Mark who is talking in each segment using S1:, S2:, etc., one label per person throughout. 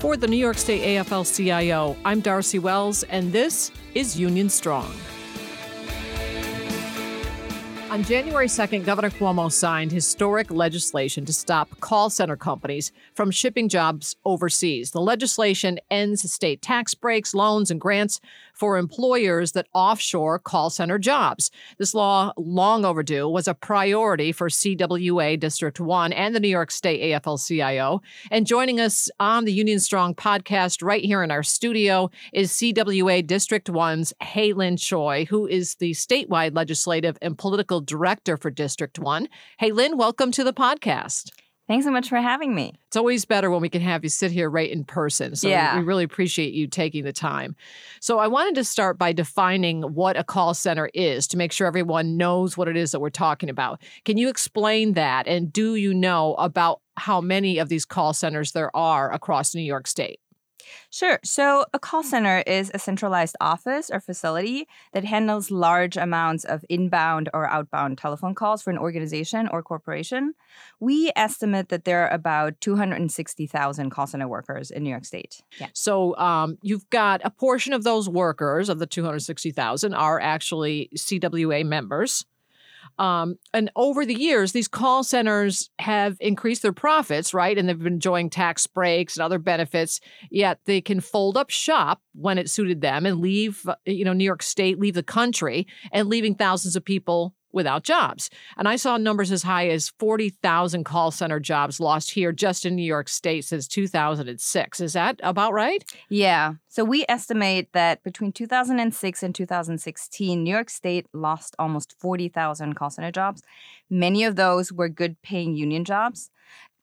S1: For the New York State AFL CIO, I'm Darcy Wells, and this is Union Strong. On January 2nd, Governor Cuomo signed historic legislation to stop call center companies from shipping jobs overseas. The legislation ends state tax breaks, loans, and grants for employers that offshore call center jobs. This law, long overdue, was a priority for CWA District 1 and the New York State AFL CIO. And joining us on the Union Strong podcast right here in our studio is CWA District 1's Hae-Lin Choi, who is the statewide legislative and political director for District 1. Hey, Lynn, welcome to the podcast.
S2: Thanks so much for having me.
S1: It's always better when we can have you sit here right in person. So
S2: yeah.
S1: we really appreciate you taking the time. So I wanted to start by defining what a call center is to make sure everyone knows what it is that we're talking about. Can you explain that? And do you know about how many of these call centers there are across New York State?
S2: Sure. So, a call center is a centralized office or facility that handles large amounts of inbound or outbound telephone calls for an organization or corporation. We estimate that there are about 260,000 call center workers in New York State.
S1: Yeah. So, um, you've got a portion of those workers, of the 260,000, are actually CWA members. Um, and over the years, these call centers have increased their profits, right? And they've been enjoying tax breaks and other benefits, yet they can fold up shop when it suited them and leave, uh, you know, New York State, leave the country, and leaving thousands of people without jobs. And I saw numbers as high as 40,000 call center jobs lost here just in New York State since 2006. Is that about right?
S2: Yeah. So we estimate that between 2006 and 2016, New York State lost almost 40,000 call center jobs. Many of those were good paying union jobs.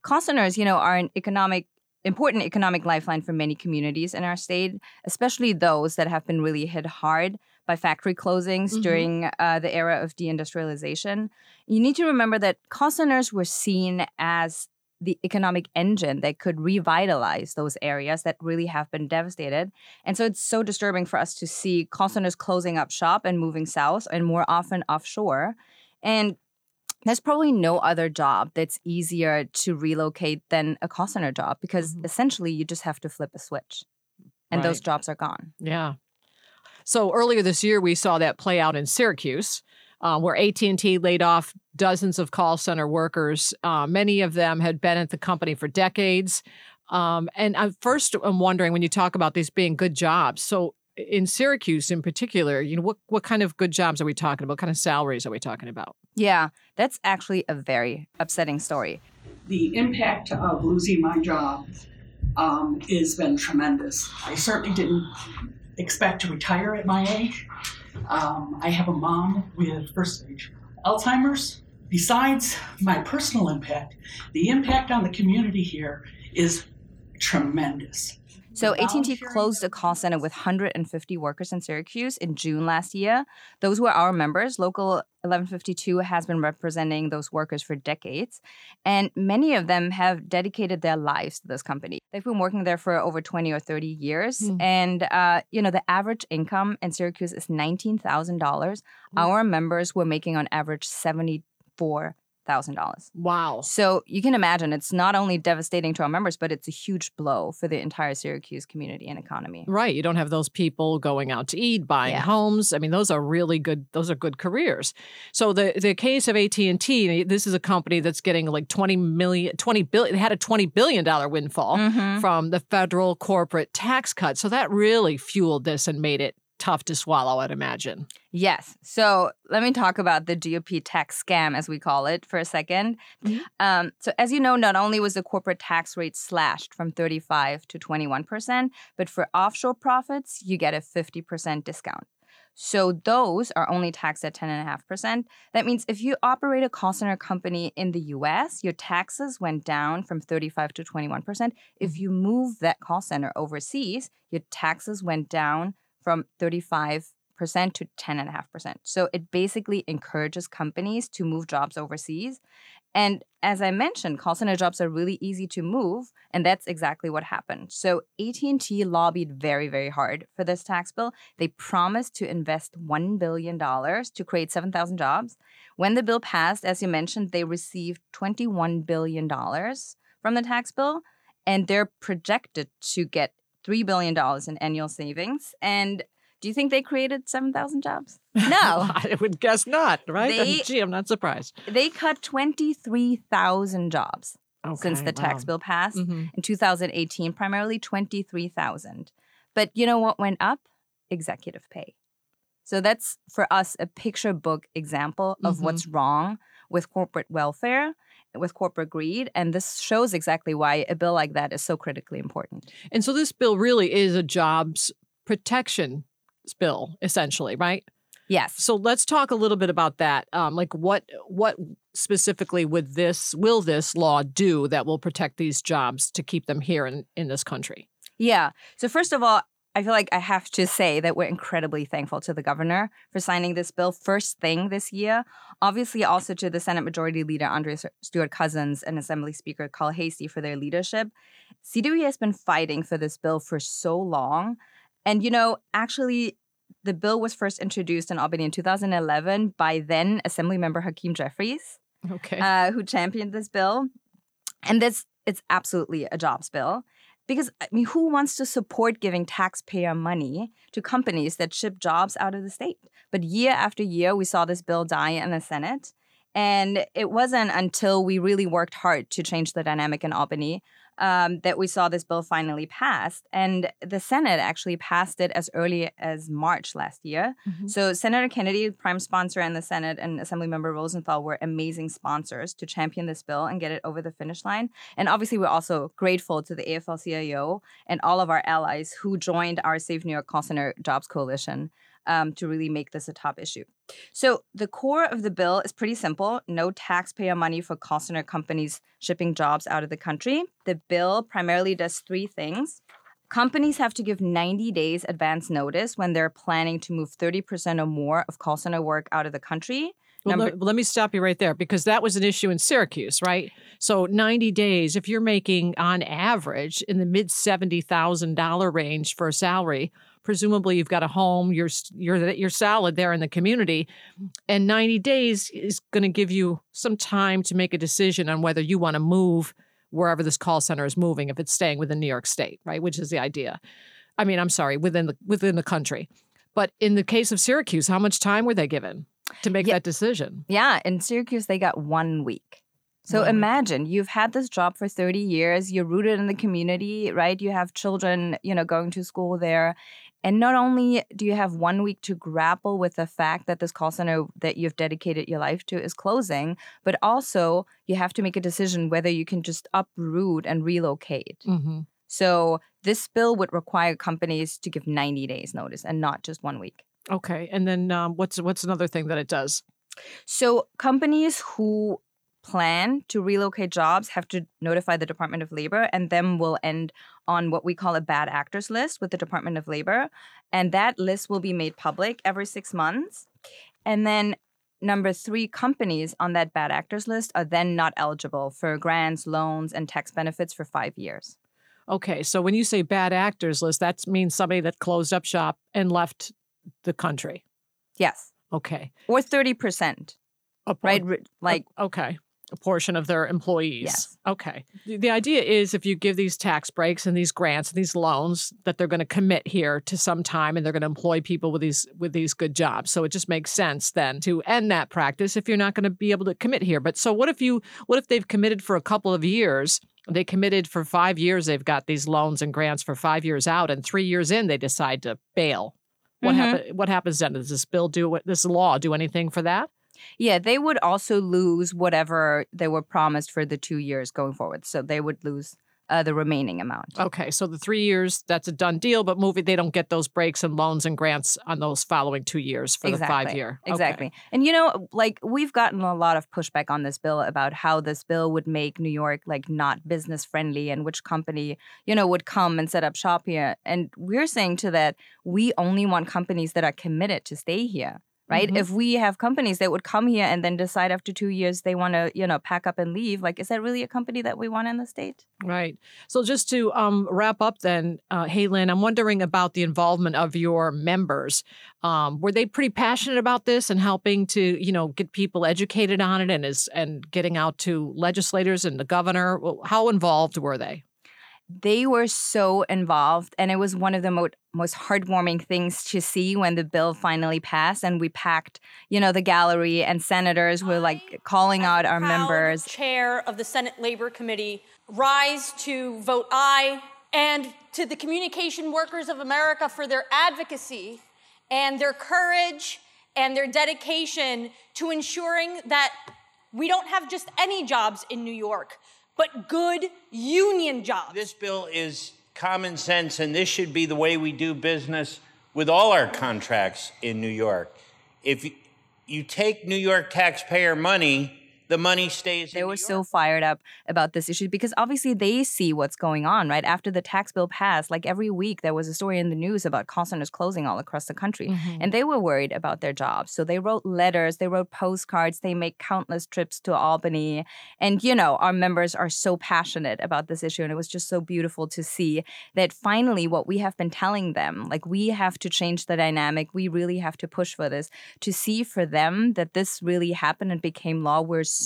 S2: Call centers, you know, are an economic important economic lifeline for many communities in our state, especially those that have been really hit hard by factory closings mm-hmm. during uh, the era of deindustrialization. You need to remember that call centers were seen as the economic engine that could revitalize those areas that really have been devastated. And so it's so disturbing for us to see call centers closing up shop and moving south and more often offshore. And there's probably no other job that's easier to relocate than a call center job because mm-hmm. essentially you just have to flip a switch and right. those jobs are gone.
S1: Yeah. So earlier this year, we saw that play out in Syracuse. Uh, where AT&T laid off dozens of call center workers. Uh, many of them had been at the company for decades. Um, and I first I'm wondering when you talk about these being good jobs. So in Syracuse, in particular, you know what what kind of good jobs are we talking about? What kind of salaries are we talking about?
S2: Yeah, that's actually a very upsetting story.
S3: The impact of losing my job um, has been tremendous. I certainly didn't expect to retire at my age. Um, I have a mom with first stage Alzheimer's. Besides my personal impact, the impact on the community here is tremendous.
S2: So AT&T closed a call center with 150 workers in Syracuse in June last year. Those were our members. Local 1152 has been representing those workers for decades, and many of them have dedicated their lives to this company. They've been working there for over 20 or 30 years, mm. and uh, you know the average income in Syracuse is $19,000. Mm. Our members were making on average 74 thousand dollars.
S1: Wow!
S2: So you can imagine it's not only devastating to our members, but it's a huge blow for the entire Syracuse community and economy.
S1: Right. You don't have those people going out to eat, buying yeah. homes. I mean, those are really good. Those are good careers. So the the case of AT and T, this is a company that's getting like 20 million, 20 billion. They had a twenty billion dollar windfall mm-hmm. from the federal corporate tax cut. So that really fueled this and made it tough to swallow, I'd imagine.
S2: Yes. So let me talk about the GOP tax scam, as we call it, for a 2nd mm-hmm. um, so, as you know, not only was the corporate tax rate slashed from 35 to 21%, but for offshore profits, you get a 50% discount. So those are only taxed at 10.5%. That means if you operate a call center company in the US, your taxes went down from 35 to 21%. If mm-hmm. you move that call center overseas, your taxes went down from 35% to 10.5%. So it basically encourages companies to move jobs overseas. And as I mentioned, call center jobs are really easy to move, and that's exactly what happened. So AT&T lobbied very, very hard for this tax bill. They promised to invest $1 billion to create 7,000 jobs. When the bill passed, as you mentioned, they received $21 billion from the tax bill, and they're projected to get $3 billion in annual savings. And do you think they created 7,000 jobs? No.
S1: I would guess not, right?
S2: They-
S1: And gee, I'm not surprised.
S2: they cut 23,000 jobs since
S1: Okay,
S2: the tax
S1: wow.
S2: bill passed
S1: Mhm.
S2: in 2018, primarily 23,000. But you know what went up? Executive pay. So that's for us a picture book example of
S1: Mhm.
S2: what's wrong with corporate welfare, with corporate greed. And this shows exactly why a bill like that is so critically important.
S1: And so this bill really is a jobs protection bill, essentially, right?
S2: Yes.
S1: So let's talk a little bit about that. Um, like what what specifically would this will this law do that will protect these jobs to keep them here in, in this country?
S2: Yeah. So first of all, I feel like I have to say that we're incredibly thankful to the governor for signing this bill first thing this year. Obviously, also to the Senate Majority Leader Andre Stewart Cousins and Assembly Speaker Carl Heastie for their leadership. CWA has been fighting for this bill for so long. And, you know, actually, the bill was first introduced in Albany in 2011 by then Assemblymember Hakeem Jeffries
S1: Okay.
S2: uh, who championed this bill. And this it's absolutely a jobs bill. Because I mean, who wants to support giving taxpayer money to companies that ship jobs out of the state? But year after year, we saw this bill die in the Senate. And it wasn't until we really worked hard to change the dynamic in Albany um, that we saw this bill finally passed. And the Senate actually passed it as early as March last year.
S1: Mhm.
S2: So Senator Kennedy, prime sponsor in the Senate, and Assemblymember Rosenthal were amazing sponsors to champion this bill and get it over the finish line. And obviously, we're also grateful to the AFL-CIO and all of our allies who joined our Save New York Call Center Jobs Coalition um, to really make this a top issue. So the core of the bill is pretty simple: no taxpayer money for call center companies shipping jobs out of the country. The bill primarily does three things. Companies have to give 90 days advance notice when they're planning to move 30% or more of call center work out of the country.
S1: Well,
S2: Number-
S1: let, let me stop you right there because that was an issue in Syracuse, right? So 90 days, if you're making on average in the mid $70,000 range for a salary, presumably you've got a home, you're you're you're solid there in the community, and 90 days is going to give you some time to make a decision on whether you want to move wherever this call center is moving if it's staying within New York state, right? Which is the idea. I mean, I'm sorry, within the within the country. But in the case of Syracuse, how much time were they given to make
S2: Yeah.
S1: that decision?
S2: Yeah, in Syracuse, they got one week. So imagine you've had this job for 30 years, you're rooted in the community, right? You have children, you know, going to school there. And not only do you have one week to grapple with the fact that this call center that you've dedicated your life to is closing, but also you have to make a decision whether you can just uproot and relocate.
S1: Mm-hmm.
S2: So this bill would require companies to give 90 days notice and not just one week.
S1: Okay, and then um, what's what's another thing that it does?
S2: So companies who plan to relocate jobs have to notify the Department of Labor, and then will end on what we call a bad actors list with the Department of Labor. And that list will be made public every six months. And then number three, companies on that bad actors list are then not eligible for grants, loans, and tax benefits for five years.
S1: Okay, so when you say bad actors list, that means somebody that closed up shop and left the country.
S2: Yes.
S1: Okay,
S2: Or 30%,
S1: A-
S2: right? Like,
S1: okay, portion of their employees.
S2: Yes.
S1: Okay. The, idea is if you give these tax breaks and these grants and these loans, that they're going to commit here to some time and they're going to employ people with these with these good jobs. So it just makes sense then to end that practice if you're not going to be able to commit here. But so what if you what if they've committed for a couple of years? They committed for five years. They've got these loans and grants for five years out, and three years in, they decide to bail. What
S2: Mhm.
S1: happen, What happens then? Does this bill do this law do anything for that?
S2: Yeah, they would also lose whatever they were promised for the two years going forward. So they would lose uh, the remaining amount.
S1: Okay, so the three years, that's a done deal, but movie, they don't get those breaks and loans and grants on those following two years for
S2: exactly.
S1: the five year.
S2: Exactly.
S1: Okay.
S2: And you know, like we've gotten a lot of pushback on this bill about how this bill would make New York like not business friendly and which company, you know, would come and set up shop here. And we're saying to that, we only want companies that are committed to stay here right?
S1: Mhm.
S2: If we have companies that would come here and then decide after two years they want to, you know, pack up and leave, like, is that really a company that we want in the state?
S1: Right. So just to um, wrap up then, uh, hey, Lynn, I'm wondering about the involvement of your members. Um, were they pretty passionate about this and helping to, you know, get people educated on it and is and getting out to legislators and the governor? Well, How involved were they?
S2: They were so involved, and it was one of the mo- most heartwarming things to see when the bill finally passed and we packed, you know, the gallery and senators were like calling out our members.
S4: Chair of the Senate Labor Committee, rise to vote aye, and to the communication workers of America for their advocacy and their courage and their dedication to ensuring that we don't have just any jobs in New York, but good union jobs.
S5: This bill is common sense, and this should be the way we do business with all our contracts in New York. If you take New York taxpayer money, the money stays. There.
S2: They
S5: in
S2: were
S5: New
S2: so fired up about this issue because obviously they see what's going on, right? After the tax bill passed, like every week there was a story in the news about call centers closing all across the country.
S1: Mm-hmm.
S2: And they were worried about their jobs. So they wrote letters, they wrote postcards, they make countless trips to Albany. And, you know, our members are so passionate about this issue. And it was just so beautiful to see that finally what we have been telling them, like we have to change the dynamic, we really have to push for this, to see for them that this really happened and became law. We're so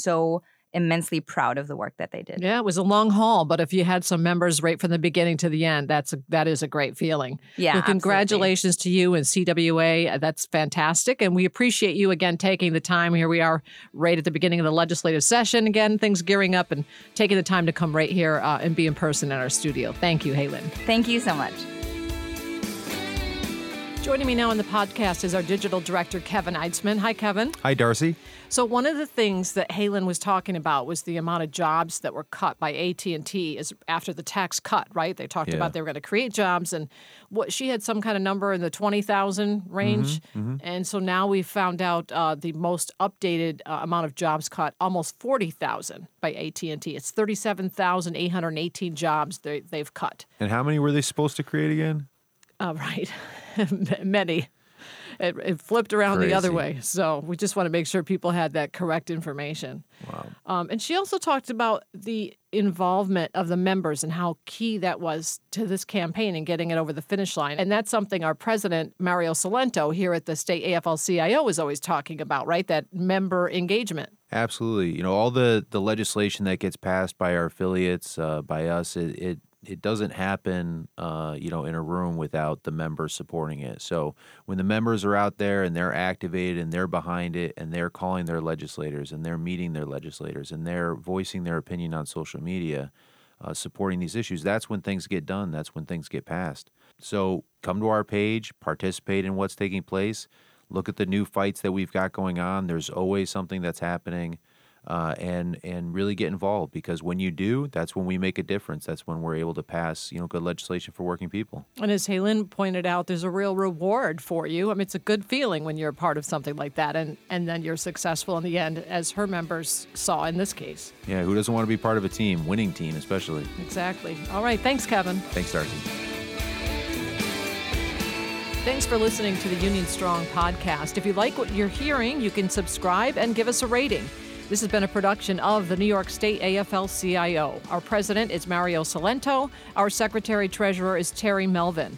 S2: immensely proud of the work that they did.
S1: Yeah, it was a long haul, but if you had some members right from the beginning to the end, that's a, that is a great feeling.
S2: Yeah,
S1: Well, congratulations to you and CWA. That's fantastic, and we appreciate you again taking the time. Here we are, right at the beginning of the legislative session. Again, things gearing up and taking the time to come right here uh, and be in person in our studio. Thank you, Hae-Lin.
S2: Thank you so much.
S1: Joining me now on the podcast is our digital director, Kevin Eidsman. Hi, Kevin.
S6: Hi, Darcy.
S1: So one of the things that Hae-Lin was talking about was the amount of jobs that were cut by AT&T is after the tax cut, right? They talked
S6: Yeah.
S1: about they were going to create jobs and what she had some kind of number in the 20,000 range.
S6: Mm-hmm,
S1: And so now we found out uh, the most updated uh, amount of jobs cut, almost 40,000 by AT&T. It's 37,818 jobs they, they've cut.
S6: And how many were they supposed to create again?
S1: Uh, right. Many. It, it flipped around the other way. So we just want to make sure people had that correct information.
S6: Wow.
S1: Um, and she also talked about the involvement of the members and how key that was to this campaign and getting it over the finish line. And that's something our president, Mario Cilento, here at the state AFL CIO is always talking about, right? That member engagement.
S6: Absolutely. You know, all the, the legislation that gets passed by our affiliates, uh, by us, it, it, it doesn't happen, uh, you know, in a room without the members supporting it. So when the members are out there and they're activated and they're behind it and they're calling their legislators and they're meeting their legislators and they're voicing their opinion on social media, uh, supporting these issues, that's when things get done. That's when things get passed. So come to our page, participate in what's taking place, look at the new fights that we've got going on. There's always something that's happening. Uh, and and really get involved because when you do, that's when we make a difference. That's when we're able to pass you know good legislation for working people.
S1: And as Hae-Lin pointed out, there's a real reward for you. I mean, it's a good feeling when you're a part of something like that, and, and then you're successful in the end, as her members saw in this case.
S6: Yeah, who doesn't want to be part of a team, winning team especially?
S1: Exactly. All right. Thanks, Kevin.
S6: Thanks, Darcy.
S1: Thanks for listening to the Union Strong podcast. If you like what you're hearing, you can subscribe and give us a rating. This has been a production of the New York State AFL CIO. Our president is Mario Cilento. Our secretary treasurer is Terry Melvin.